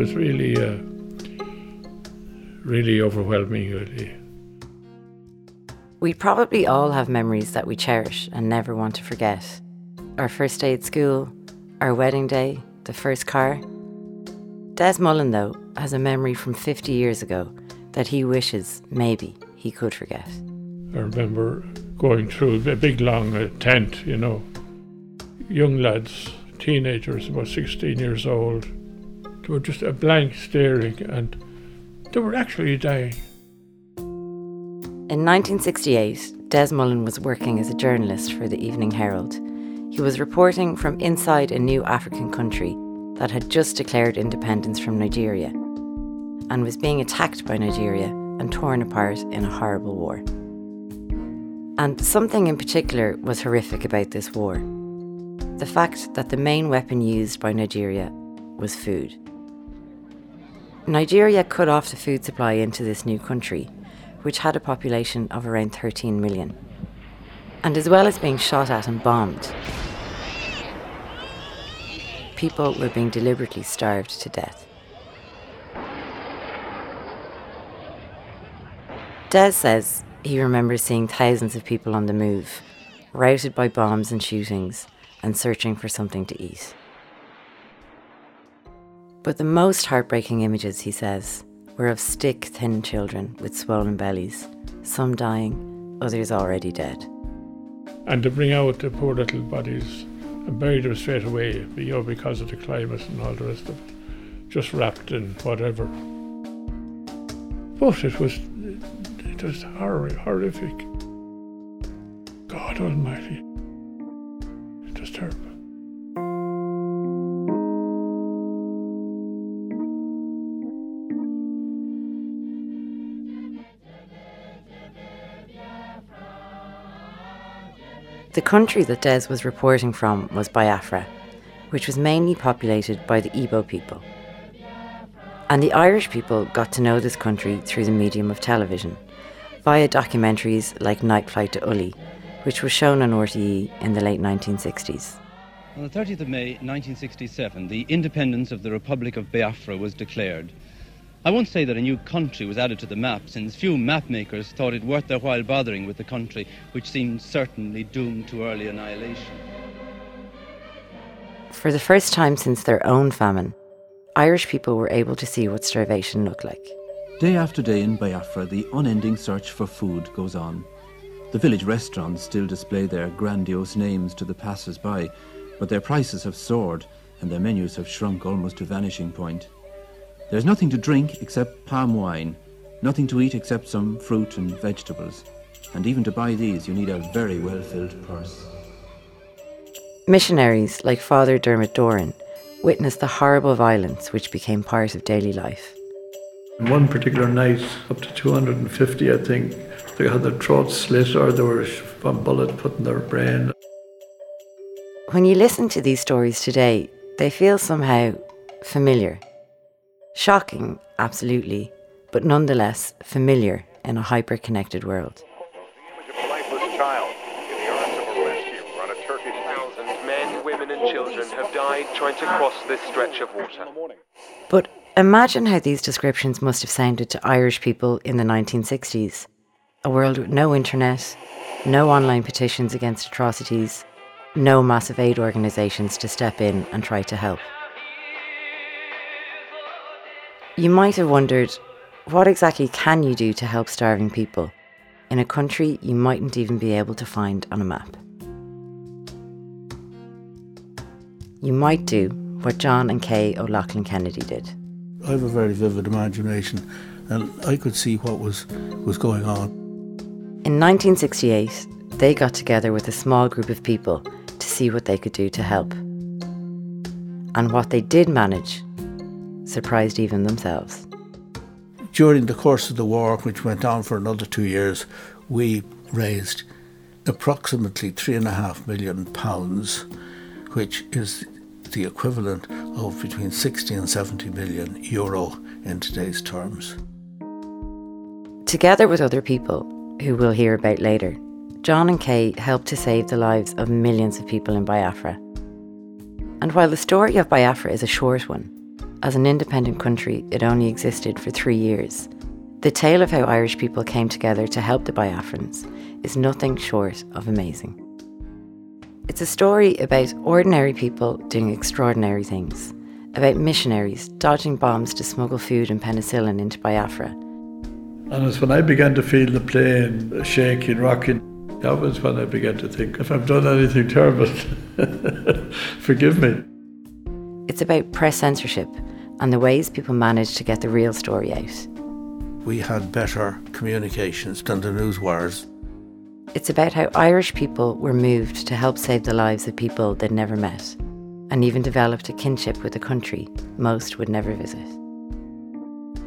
was really, uh, really overwhelming, really. We probably all have memories that we cherish and never want to forget. Our first day at school, our wedding day, the first car. Des Mullen, though, has a memory from 50 years ago that he wishes maybe he could forget. I remember going through a big long uh, tent, you know, young lads, teenagers, about 16 years old. Were just a blank staring and they were actually dying. In 1968, Des Mullen was working as a journalist for the Evening Herald. He was reporting from inside a new African country that had just declared independence from Nigeria and was being attacked by Nigeria and torn apart in a horrible war. And something in particular was horrific about this war the fact that the main weapon used by Nigeria was food. Nigeria cut off the food supply into this new country, which had a population of around 13 million. And as well as being shot at and bombed, people were being deliberately starved to death. Des says he remembers seeing thousands of people on the move, routed by bombs and shootings, and searching for something to eat. But the most heartbreaking images, he says, were of stick thin children with swollen bellies, some dying, others already dead. And to bring out the poor little bodies and bury them straight away, you know, because of the climate and all the rest of it, just wrapped in whatever. But it was, it was horror, horrific. God Almighty. It was terrible. The country that Des was reporting from was Biafra, which was mainly populated by the Igbo people. And the Irish people got to know this country through the medium of television, via documentaries like Night Flight to Uli, which was shown on RTE in the late 1960s. On the 30th of May 1967, the independence of the Republic of Biafra was declared. I won't say that a new country was added to the map, since few mapmakers thought it worth their while bothering with the country which seemed certainly doomed to early annihilation. For the first time since their own famine, Irish people were able to see what starvation looked like. Day after day in Biafra, the unending search for food goes on. The village restaurants still display their grandiose names to the passers by, but their prices have soared and their menus have shrunk almost to vanishing point. There's nothing to drink except palm wine, nothing to eat except some fruit and vegetables. And even to buy these, you need a very well filled purse. Missionaries like Father Dermot Doran witnessed the horrible violence which became part of daily life. One particular night, up to 250, I think, they had their throats slit or there was a bullet put in their brain. When you listen to these stories today, they feel somehow familiar. Shocking, absolutely, but nonetheless familiar in a hyper connected world. trying to cross this stretch of water. But imagine how these descriptions must have sounded to Irish people in the 1960s. A world with no internet, no online petitions against atrocities, no massive aid organisations to step in and try to help. You might have wondered what exactly can you do to help starving people in a country you mightn't even be able to find on a map? You might do what John and Kay O'Loughlin Kennedy did. I have a very vivid imagination and I could see what was, was going on. In 1968, they got together with a small group of people to see what they could do to help. And what they did manage surprised even themselves. During the course of the war, which went on for another two years, we raised approximately three and a half million pounds, which is the equivalent of between 60 and 70 million euro in today's terms. Together with other people, who we'll hear about later, John and Kay helped to save the lives of millions of people in Biafra. And while the story of Biafra is a short one, as an independent country, it only existed for three years. The tale of how Irish people came together to help the Biafrans is nothing short of amazing. It's a story about ordinary people doing extraordinary things, about missionaries dodging bombs to smuggle food and penicillin into Biafra. And it's when I began to feel the plane shaking, rocking, that was when I began to think if I've done anything terrible, forgive me. It's about press censorship and the ways people managed to get the real story out. We had better communications than the news wires. It's about how Irish people were moved to help save the lives of people they'd never met, and even developed a kinship with a country most would never visit.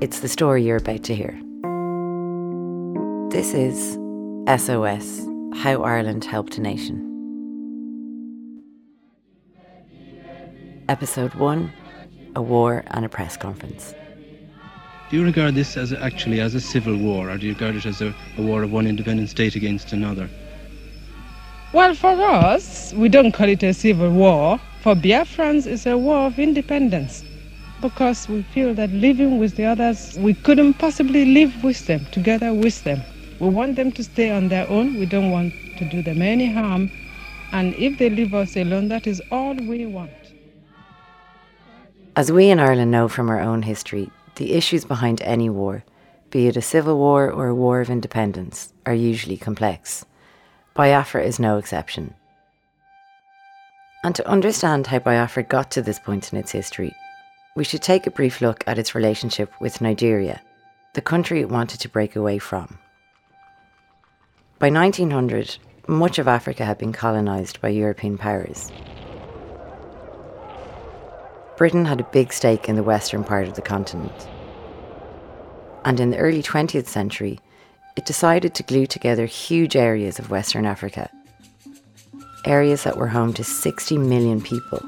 It's the story you're about to hear. This is SOS How Ireland Helped a Nation. Episode 1 A War and a Press Conference. Do you regard this as actually as a civil war, or do you regard it as a, a war of one independent state against another? Well, for us, we don't call it a civil war. For Biafrans, it's a war of independence because we feel that living with the others, we couldn't possibly live with them, together with them. We want them to stay on their own. We don't want to do them any harm. And if they leave us alone, that is all we want. As we in Ireland know from our own history, the issues behind any war, be it a civil war or a war of independence, are usually complex. Biafra is no exception. And to understand how Biafra got to this point in its history, we should take a brief look at its relationship with Nigeria, the country it wanted to break away from. By 1900, much of Africa had been colonised by European powers. Britain had a big stake in the western part of the continent. And in the early 20th century, it decided to glue together huge areas of Western Africa. Areas that were home to 60 million people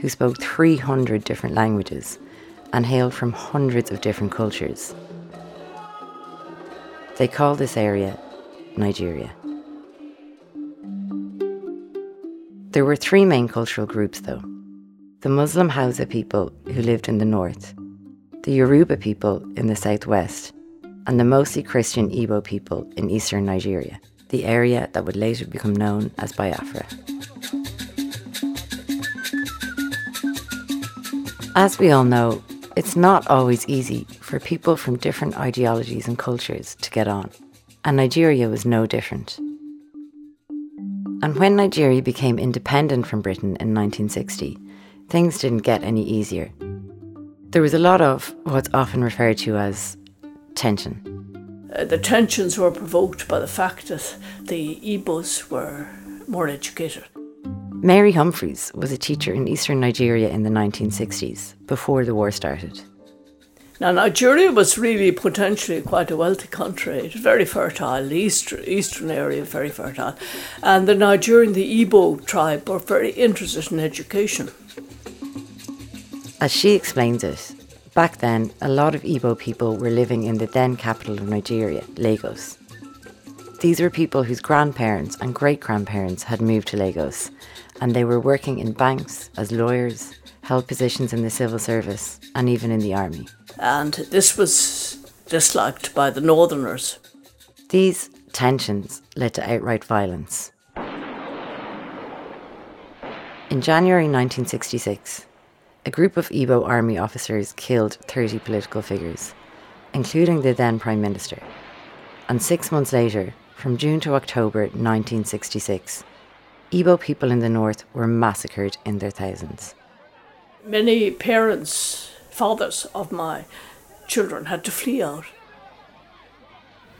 who spoke 300 different languages and hailed from hundreds of different cultures. They called this area Nigeria. There were three main cultural groups, though the Muslim Hausa people who lived in the north, the Yoruba people in the southwest, and the mostly Christian Igbo people in eastern Nigeria, the area that would later become known as Biafra. As we all know, it's not always easy for people from different ideologies and cultures to get on, and Nigeria was no different. And when Nigeria became independent from Britain in 1960, things didn't get any easier. There was a lot of what's often referred to as tension. Uh, the tensions were provoked by the fact that the Igbos were more educated. Mary Humphreys was a teacher in eastern Nigeria in the 1960s, before the war started. Now, Nigeria was really potentially quite a wealthy country. It was very fertile, the east, eastern area very fertile. And the Nigerian, the Igbo tribe, were very interested in education. As she explains it, back then a lot of Igbo people were living in the then capital of Nigeria, Lagos. These were people whose grandparents and great grandparents had moved to Lagos, and they were working in banks as lawyers, held positions in the civil service, and even in the army. And this was disliked by the Northerners. These tensions led to outright violence. In January 1966, a group of Igbo army officers killed 30 political figures, including the then Prime Minister. And six months later, from June to October 1966, Igbo people in the north were massacred in their thousands. Many parents, fathers of my children had to flee out.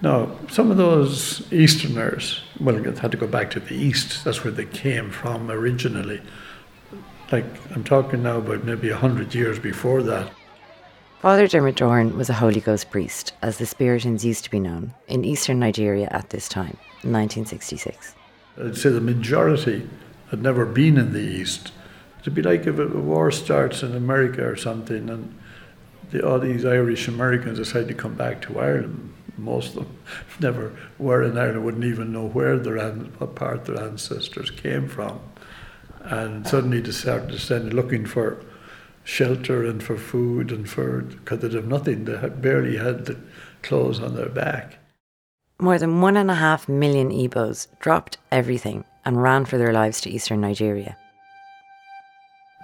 Now, some of those Easterners, well, had to go back to the East. That's where they came from originally like I'm talking now about maybe a hundred years before that. Father Dermot Doran was a Holy Ghost priest, as the Spiritans used to be known, in eastern Nigeria at this time, 1966. I'd say the majority had never been in the East. It'd be like if a war starts in America or something, and the, all these Irish Americans decide to come back to Ireland. Most of them never were in Ireland, wouldn't even know where their what part their ancestors came from and suddenly they started descending looking for shelter and for food and for because they'd have nothing. They had barely had the clothes on their back. More than one and a half million Igbos dropped everything and ran for their lives to eastern Nigeria.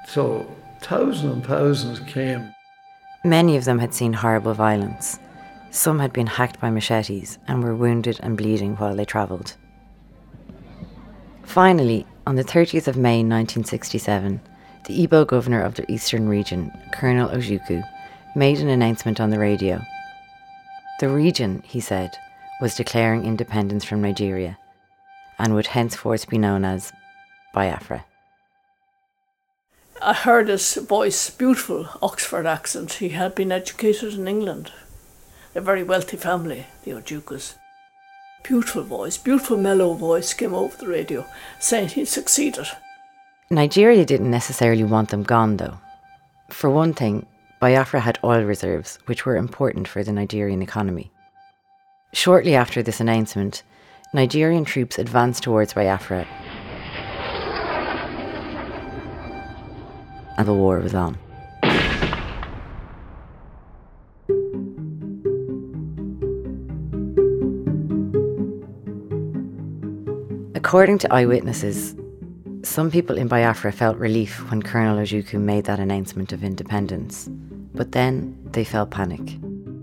So thousands and thousands came. Many of them had seen horrible violence. Some had been hacked by machetes and were wounded and bleeding while they travelled. Finally, on the 30th of May 1967, the Igbo governor of the eastern region, Colonel Ojukwu, made an announcement on the radio. The region, he said, was declaring independence from Nigeria and would henceforth be known as Biafra. I heard his voice, beautiful Oxford accent. He had been educated in England. A very wealthy family, the Ojukwus. Beautiful voice, beautiful mellow voice came over the radio saying he'd succeeded. Nigeria didn't necessarily want them gone, though. For one thing, Biafra had oil reserves, which were important for the Nigerian economy. Shortly after this announcement, Nigerian troops advanced towards Biafra, and the war was on. According to eyewitnesses, some people in Biafra felt relief when Colonel Ojukwu made that announcement of independence, but then they felt panic.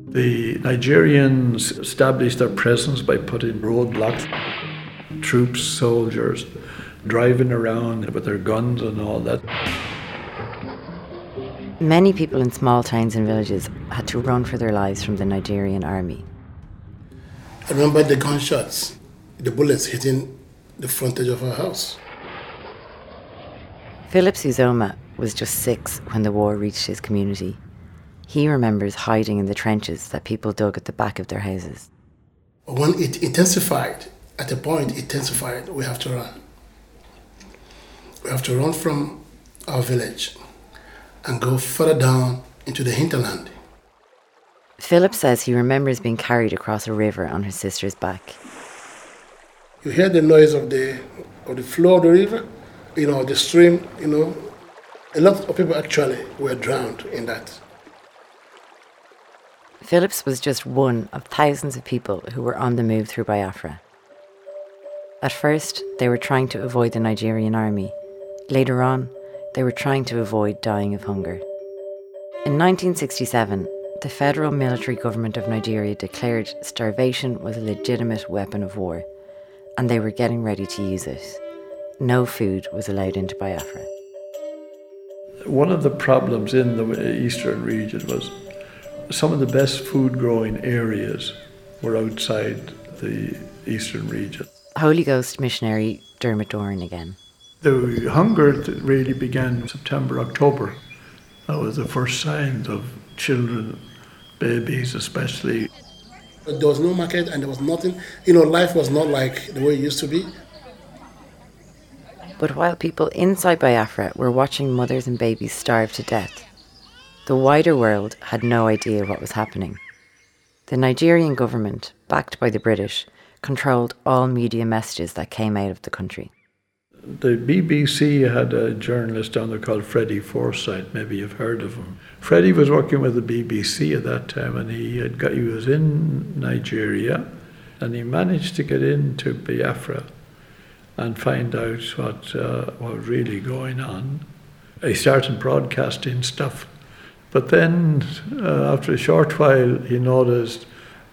The Nigerians established their presence by putting roadblocks, troops, soldiers, driving around with their guns and all that. Many people in small towns and villages had to run for their lives from the Nigerian army. I remember the gunshots, the bullets hitting the frontage of our house. Phillips Uzoma was just six when the war reached his community. He remembers hiding in the trenches that people dug at the back of their houses. When it intensified, at a point it intensified, we have to run. We have to run from our village and go further down into the hinterland. Philip says he remembers being carried across a river on his sister's back. You hear the noise of the of the flow of the river, you know, the stream, you know. A lot of people actually were drowned in that. Phillips was just one of thousands of people who were on the move through Biafra. At first, they were trying to avoid the Nigerian army. Later on, they were trying to avoid dying of hunger. In 1967, the federal military government of Nigeria declared starvation was a legitimate weapon of war, and they were getting ready to use it. No food was allowed into Biafra. One of the problems in the eastern region was some of the best food growing areas were outside the eastern region. Holy Ghost missionary Dermot Doran again. The hunger really began in September, October. That was the first signs of children, babies especially. There was no market and there was nothing. You know, life was not like the way it used to be. But while people inside Biafra were watching mothers and babies starve to death, the wider world had no idea what was happening. The Nigerian government, backed by the British, controlled all media messages that came out of the country. The BBC had a journalist down there called Freddie Forsyth. Maybe you've heard of him. Freddie was working with the BBC at that time, and he had got he was in Nigeria, and he managed to get into Biafra and find out what uh, what was really going on. He started broadcasting stuff, but then uh, after a short while, he noticed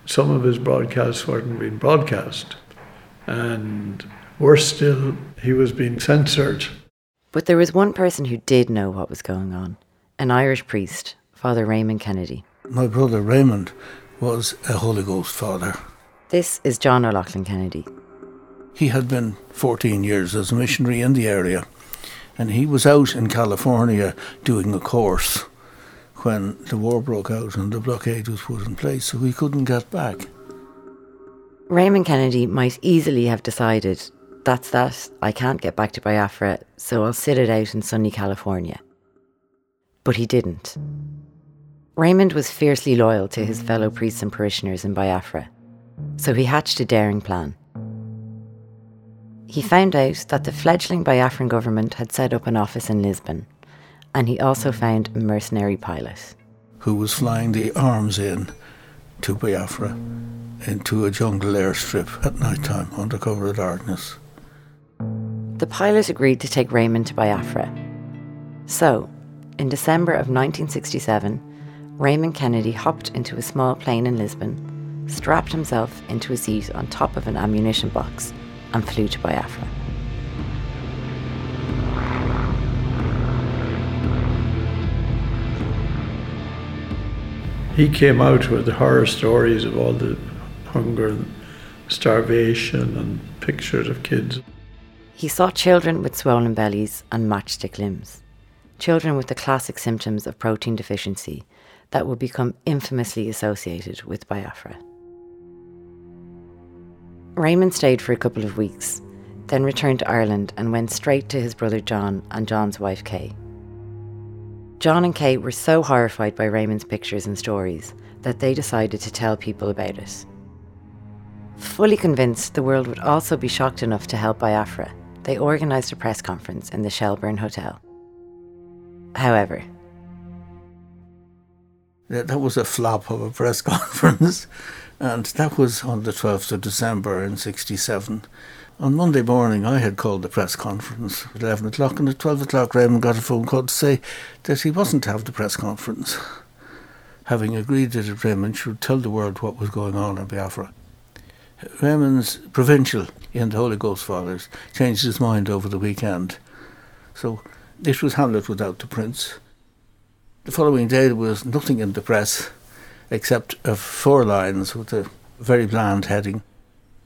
some of his broadcasts weren't being broadcast, and worse still, he was being censored. But there was one person who did know what was going on an Irish priest, Father Raymond Kennedy. My brother Raymond was a Holy Ghost father. This is John O'Loughlin Kennedy. He had been 14 years as a missionary in the area, and he was out in California doing a course when the war broke out and the blockade was put in place, so he couldn't get back. Raymond Kennedy might easily have decided that's that, I can't get back to Biafra, so I'll sit it out in sunny California. But he didn't. Raymond was fiercely loyal to his fellow priests and parishioners in Biafra, so he hatched a daring plan. He found out that the fledgling Biafran government had set up an office in Lisbon, And he also found a mercenary pilot. Who was flying the arms in to Biafra into a jungle airstrip at night time under cover of darkness. The pilot agreed to take Raymond to Biafra. So, in December of 1967, Raymond Kennedy hopped into a small plane in Lisbon, strapped himself into a seat on top of an ammunition box, and flew to Biafra. He came out with the horror stories of all the hunger and starvation and pictures of kids. He saw children with swollen bellies and matchstick limbs, children with the classic symptoms of protein deficiency that would become infamously associated with Biafra. Raymond stayed for a couple of weeks, then returned to Ireland and went straight to his brother John and John's wife Kay. John and Kay were so horrified by Raymond's pictures and stories that they decided to tell people about it. Fully convinced the world would also be shocked enough to help Biafra, they organised a press conference in the Shelburne Hotel. However, that was a flop of a press conference, and that was on the 12th of December in 67. On Monday morning, I had called the press conference at 11 o'clock, and at 12 o'clock, Raymond got a phone call to say that he wasn't to have the press conference, having agreed that Raymond should tell the world what was going on in Biafra. Raymond's provincial in the Holy Ghost Fathers changed his mind over the weekend. So it was Hamlet without the prince. The following day there was nothing in the press except four lines with a very bland heading.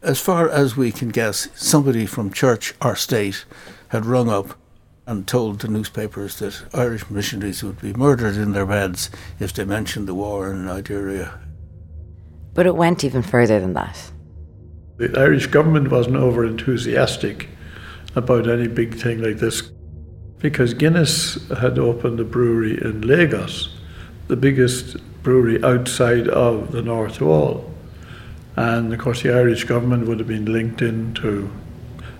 As far as we can guess, somebody from church or state had rung up and told the newspapers that Irish missionaries would be murdered in their beds if they mentioned the war in Nigeria. But it went even further than that. The Irish government wasn't over enthusiastic about any big thing like this because Guinness had opened a brewery in Lagos, the biggest brewery outside of the North Wall. And of course, the Irish government would have been linked into.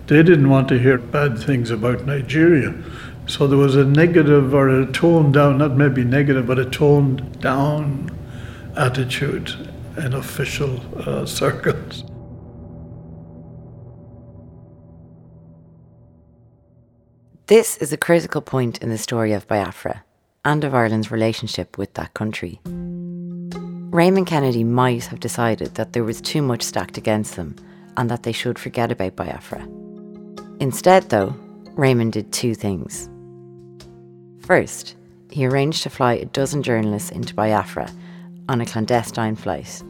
They didn't want to hear bad things about Nigeria. So there was a negative or a toned down, not maybe negative, but a toned down attitude in official uh, circles. This is a critical point in the story of Biafra and of Ireland's relationship with that country. Raymond Kennedy might have decided that there was too much stacked against them and that they should forget about Biafra. Instead, though, Raymond did two things. First, he arranged to fly a dozen journalists into Biafra on a clandestine flight.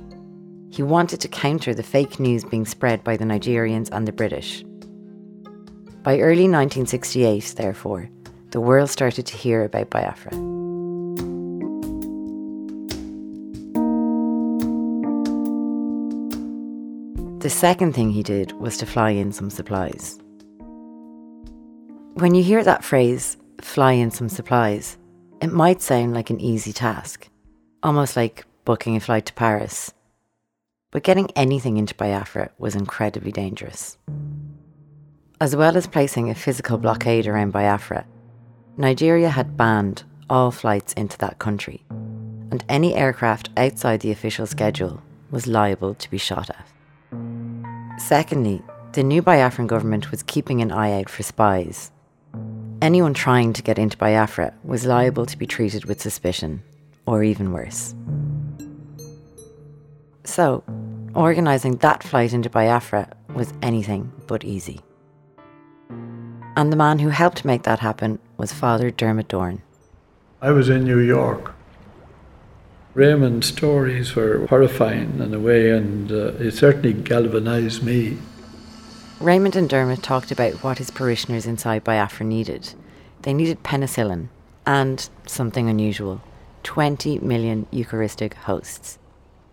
He wanted to counter the fake news being spread by the Nigerians and the British by early 1968, therefore, the world started to hear about Biafra. The second thing he did was to fly in some supplies. When you hear that phrase, fly in some supplies, it might sound like an easy task, almost like booking a flight to Paris. But getting anything into Biafra was incredibly dangerous. As well as placing a physical blockade around Biafra, Nigeria had banned all flights into that country, and any aircraft outside the official schedule was liable to be shot at. Secondly, the new Biafran government was keeping an eye out for spies. Anyone trying to get into Biafra was liable to be treated with suspicion, or even worse. So, organising that flight into Biafra was anything but easy. And the man who helped make that happen was Father Dermot Doran. I was in New York. Raymond's stories were horrifying in a way, and uh, it certainly galvanized me. Raymond and Dermot talked about what his parishioners inside Biafra needed. They needed penicillin and something unusual 20 million Eucharistic hosts.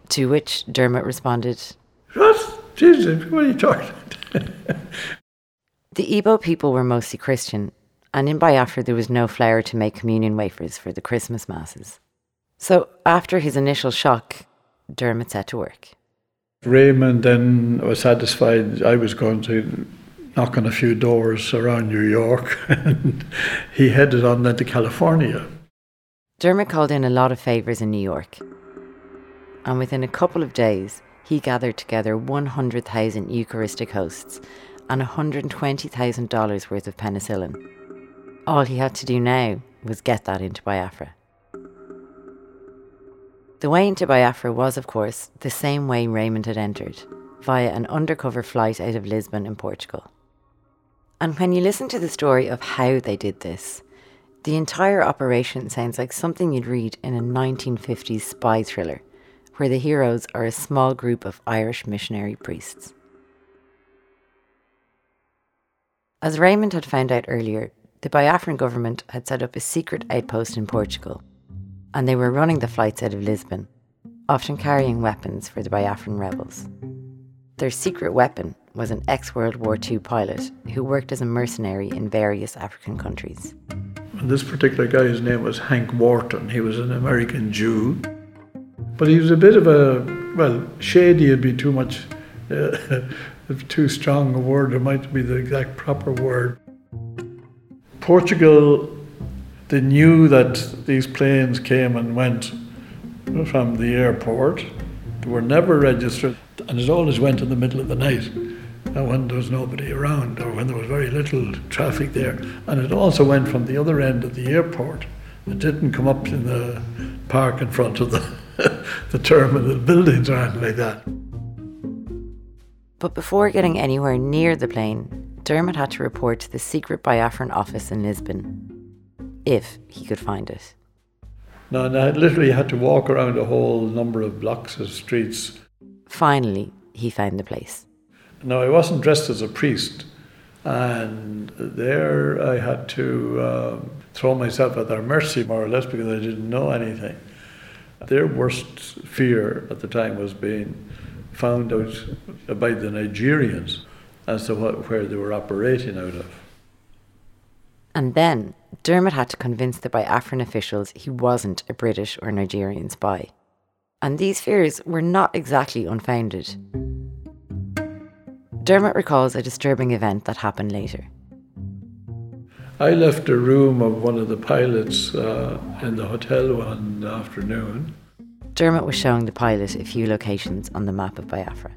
To which Dermot responded, What? Jesus, what are you talking about? The Igbo people were mostly Christian, and in Biafra there was no flour to make communion wafers for the Christmas masses. So after his initial shock, Dermot set to work. Raymond then was satisfied I was going to knock on a few doors around New York, and he headed on then to California. Dermot called in a lot of favours in New York, and within a couple of days, he gathered together 100,000 Eucharistic hosts and $120,000 worth of penicillin. All he had to do now was get that into Biafra. The way into Biafra was, of course, the same way Raymond had entered, via an undercover flight out of Lisbon in Portugal. And when you listen to the story of how they did this, the entire operation sounds like something you'd read in a 1950s spy thriller, where the heroes are a small group of Irish missionary priests. As Raymond had found out earlier, the Biafran government had set up a secret outpost in Portugal, and they were running the flights out of Lisbon, often carrying weapons for the Biafran rebels. Their secret weapon was an ex World War II pilot who worked as a mercenary in various African countries. This particular guy, his name was Hank Wharton. He was an American Jew. But he was a bit of a, well, shady would be too much, uh, too strong a word. It might be the exact proper word. Portugal, they knew that these planes came and went from the airport. They were never registered, and it always went in the middle of the night uh, when there was nobody around or when there was very little traffic there. And it also went from the other end of the airport. It didn't come up in the park in front of the, the terminal buildings or anything like that. But before getting anywhere near the plane, Dermot had to report to the secret Biafran office in Lisbon, if he could find it. No, and I literally had to walk around a whole number of blocks of streets. Finally, he found the place. Now, I wasn't dressed as a priest, and there I had to um, throw myself at their mercy, more or less, because I didn't know anything. Their worst fear at the time was being found out by the Nigerians as to what, where they were operating out of. And then Dermot had to convince the Biafran officials he wasn't a British or Nigerian spy. And these fears were not exactly unfounded. Dermot recalls a disturbing event that happened later. I left a room of one of the pilots uh, in the hotel one afternoon. Dermot was showing the pilot a few locations on the map of Biafra.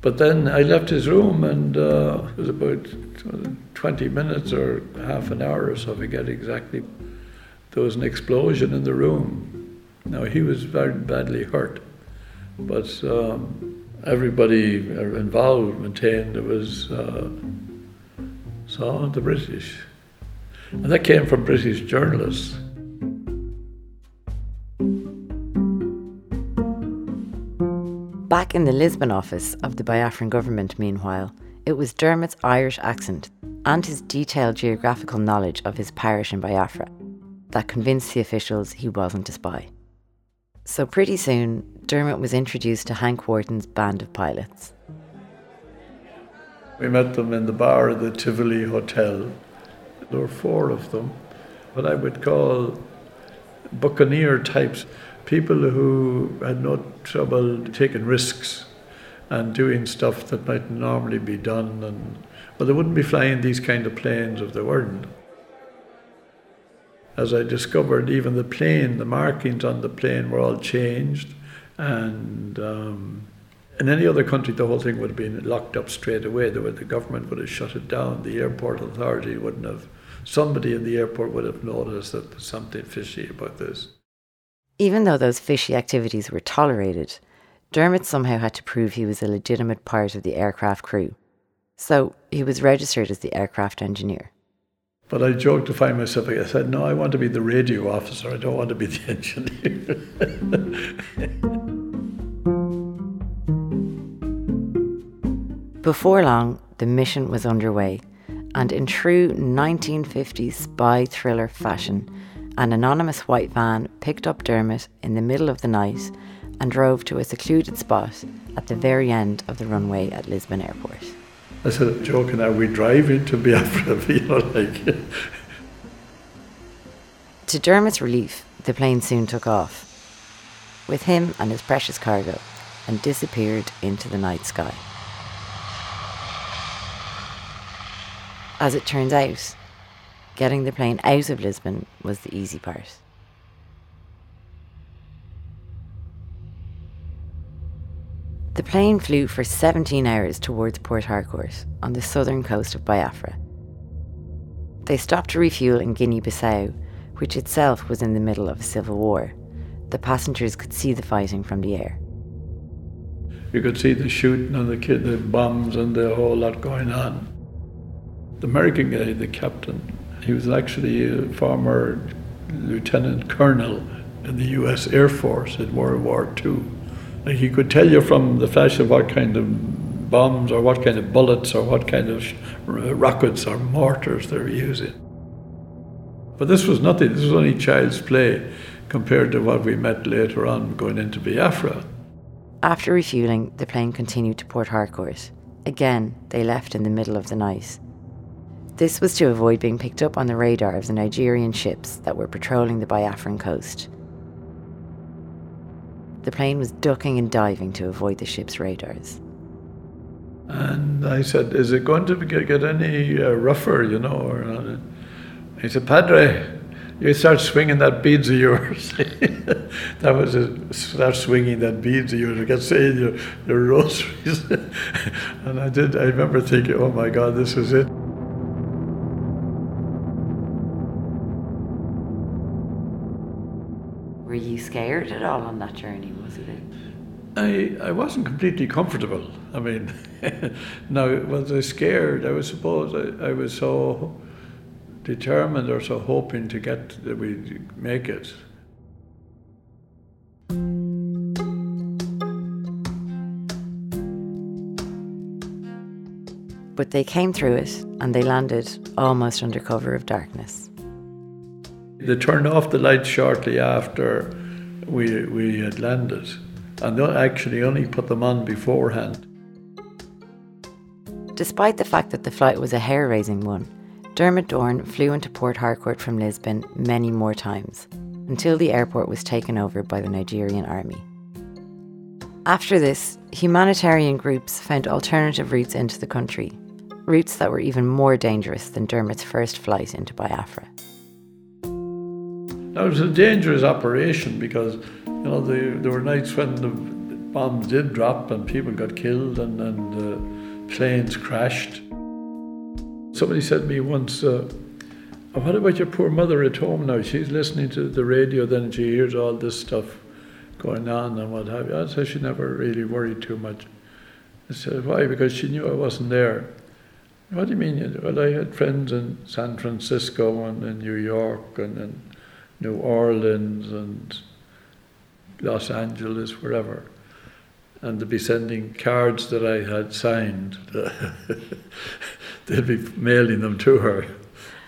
But then I left his room, and uh, it was about 20 minutes or half an hour or so, I forget exactly. There was an explosion in the room. Now, he was very badly hurt, but um, everybody involved maintained it was uh, saw the British. And that came from British journalists. Back in the Lisbon office of the Biafran government, meanwhile, it was Dermot's Irish accent and his detailed geographical knowledge of his parish in Biafra that convinced the officials he wasn't a spy. So pretty soon, Dermot was introduced to Hank Wharton's band of pilots. We met them in the bar of the Tivoli Hotel. There were four of them, what I would call buccaneer types people who had no trouble taking risks and doing stuff that might normally be done. And well, they wouldn't be flying these kind of planes if they weren't. As I discovered, even the plane, the markings on the plane were all changed, and um, in any other country, the whole thing would have been locked up straight away. The, the government would have shut it down. The airport authority wouldn't have. Somebody in the airport would have noticed that there's something fishy about this. Even though those fishy activities were tolerated, Dermot somehow had to prove he was a legitimate part of the aircraft crew. So he was registered as the aircraft engineer. But I joked to find myself, I said, no, I want to be the radio officer, I don't want to be the engineer. Before long, the mission was underway, and in true 1950s spy thriller fashion, an anonymous white van picked up Dermot in the middle of the night and drove to a secluded spot at the very end of the runway at Lisbon Airport. I said, joking, are we driving to Biafra? you know, like. to Dermot's relief, the plane soon took off, with him and his precious cargo, and disappeared into the night sky. As it turns out, getting the plane out of Lisbon was the easy part. The plane flew for 17 hours towards Port Harcourt on the southern coast of Biafra. They stopped to refuel in Guinea Bissau, which itself was in the middle of a civil war. The passengers could see the fighting from the air. You could see the shooting and the, kid, the bombs and the whole lot going on. The American guy, the captain, he was actually a former lieutenant colonel in the U.S. Air Force in World War II. Like he could tell you from the flash of what kind of bombs or what kind of bullets or what kind of rockets or mortars they were using. But this was nothing, this was only child's play compared to what we met later on going into Biafra. After refueling, the plane continued to Port Harcourt. Again, they left in the middle of the night. This was to avoid being picked up on the radar of the Nigerian ships that were patrolling the Biafran coast. The plane was ducking and diving to avoid the ship's radars. And I said, Is it going to get, any uh, rougher, you know? Or, he said, Padre, you start swinging that beads of yours. that was it. Start swinging that beads of yours. I kept saying your, your rosaries. and I did. I remember thinking, oh my God, this is it. At all on that journey? Was it? I, I wasn't completely comfortable. I mean, now, was I scared? I was suppose I, I was so determined or so hoping to get that we'd make it. But they came through it and they landed almost under cover of darkness. They turned off the lights shortly after we, we had landed, and actually only put them on beforehand. Despite the fact that the flight was a hair raising one, Dermot Doran flew into Port Harcourt from Lisbon many more times, until the airport was taken over by the Nigerian army. After this, humanitarian groups found alternative routes into the country, routes that were even more dangerous than Dermot's first flight into Biafra. Now, it was a dangerous operation because, you know, the, there were nights when the bombs did drop and people got killed and, and uh, planes crashed. Somebody said to me once, uh, What about your poor mother at home now? She's listening to the radio, then she hears all this stuff going on and what have you. I said she never really worried too much. I said, Why? Because she knew I wasn't there. What do you mean? Well, I had friends in San Francisco and in New York and in New Orleans and Los Angeles, wherever. And to be sending cards that I had signed. they'd be mailing them to her.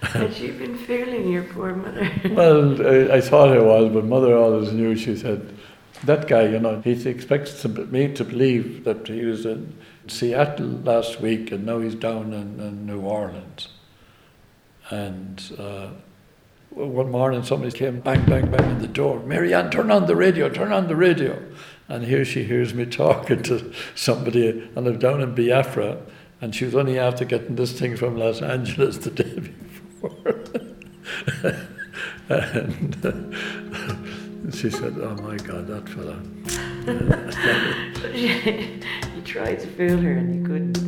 Had she been fooling your poor mother? well, I, I, thought I was, but mother always knew. She said, that guy, you know, he expects me to believe that he was in Seattle last week and now he's down in, in New Orleans. And uh, one morning somebody came bang, bang, bang on the door. Marianne, turn on the radio, turn on the radio. And here she hears me talking to somebody, and I'm down in Biafra and she was only after getting this thing from Los Angeles the day before. and she said, Oh my God, that fella. you tried to fool her and you couldn't.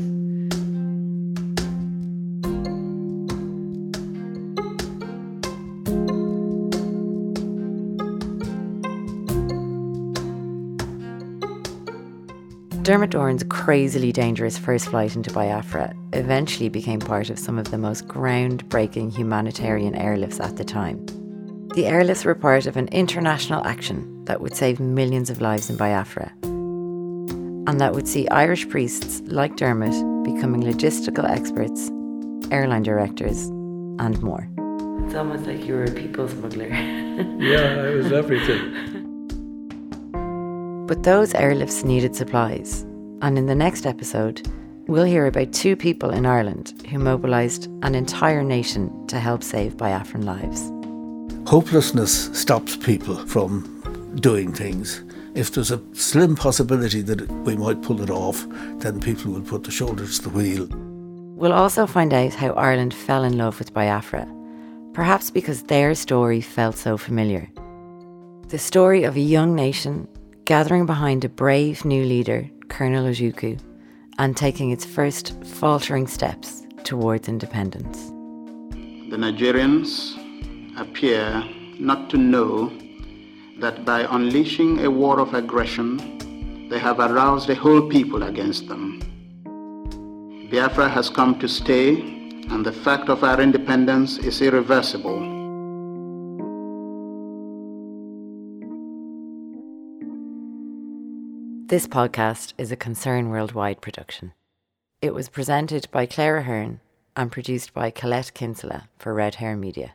Dermot Doran's crazily dangerous first flight into Biafra eventually became part of some of the most groundbreaking humanitarian airlifts at the time. The airlifts were part of an international action that would save millions of lives in Biafra, and that would see Irish priests like Dermot becoming logistical experts, airline directors, and more. It's almost like you were a people smuggler. yeah, I was everything. But those airlifts needed supplies, and in the next episode, we'll hear about two people in Ireland who mobilised an entire nation to help save Biafran lives. Hopelessness stops people from doing things. If there's a slim possibility that we might pull it off, then people will put the shoulder to the wheel. We'll also find out how Ireland fell in love with Biafra, perhaps because their story felt so familiar. The story of a young nation gathering behind a brave new leader, Colonel Ojukwu, and taking its first faltering steps towards independence. The Nigerians appear not to know that by unleashing a war of aggression, they have aroused a whole people against them. Biafra has come to stay, and the fact of our independence is irreversible. This podcast is a Concern Worldwide production. It was presented by Clara Hearn and produced by Colette Kinsella for Red Hair Media.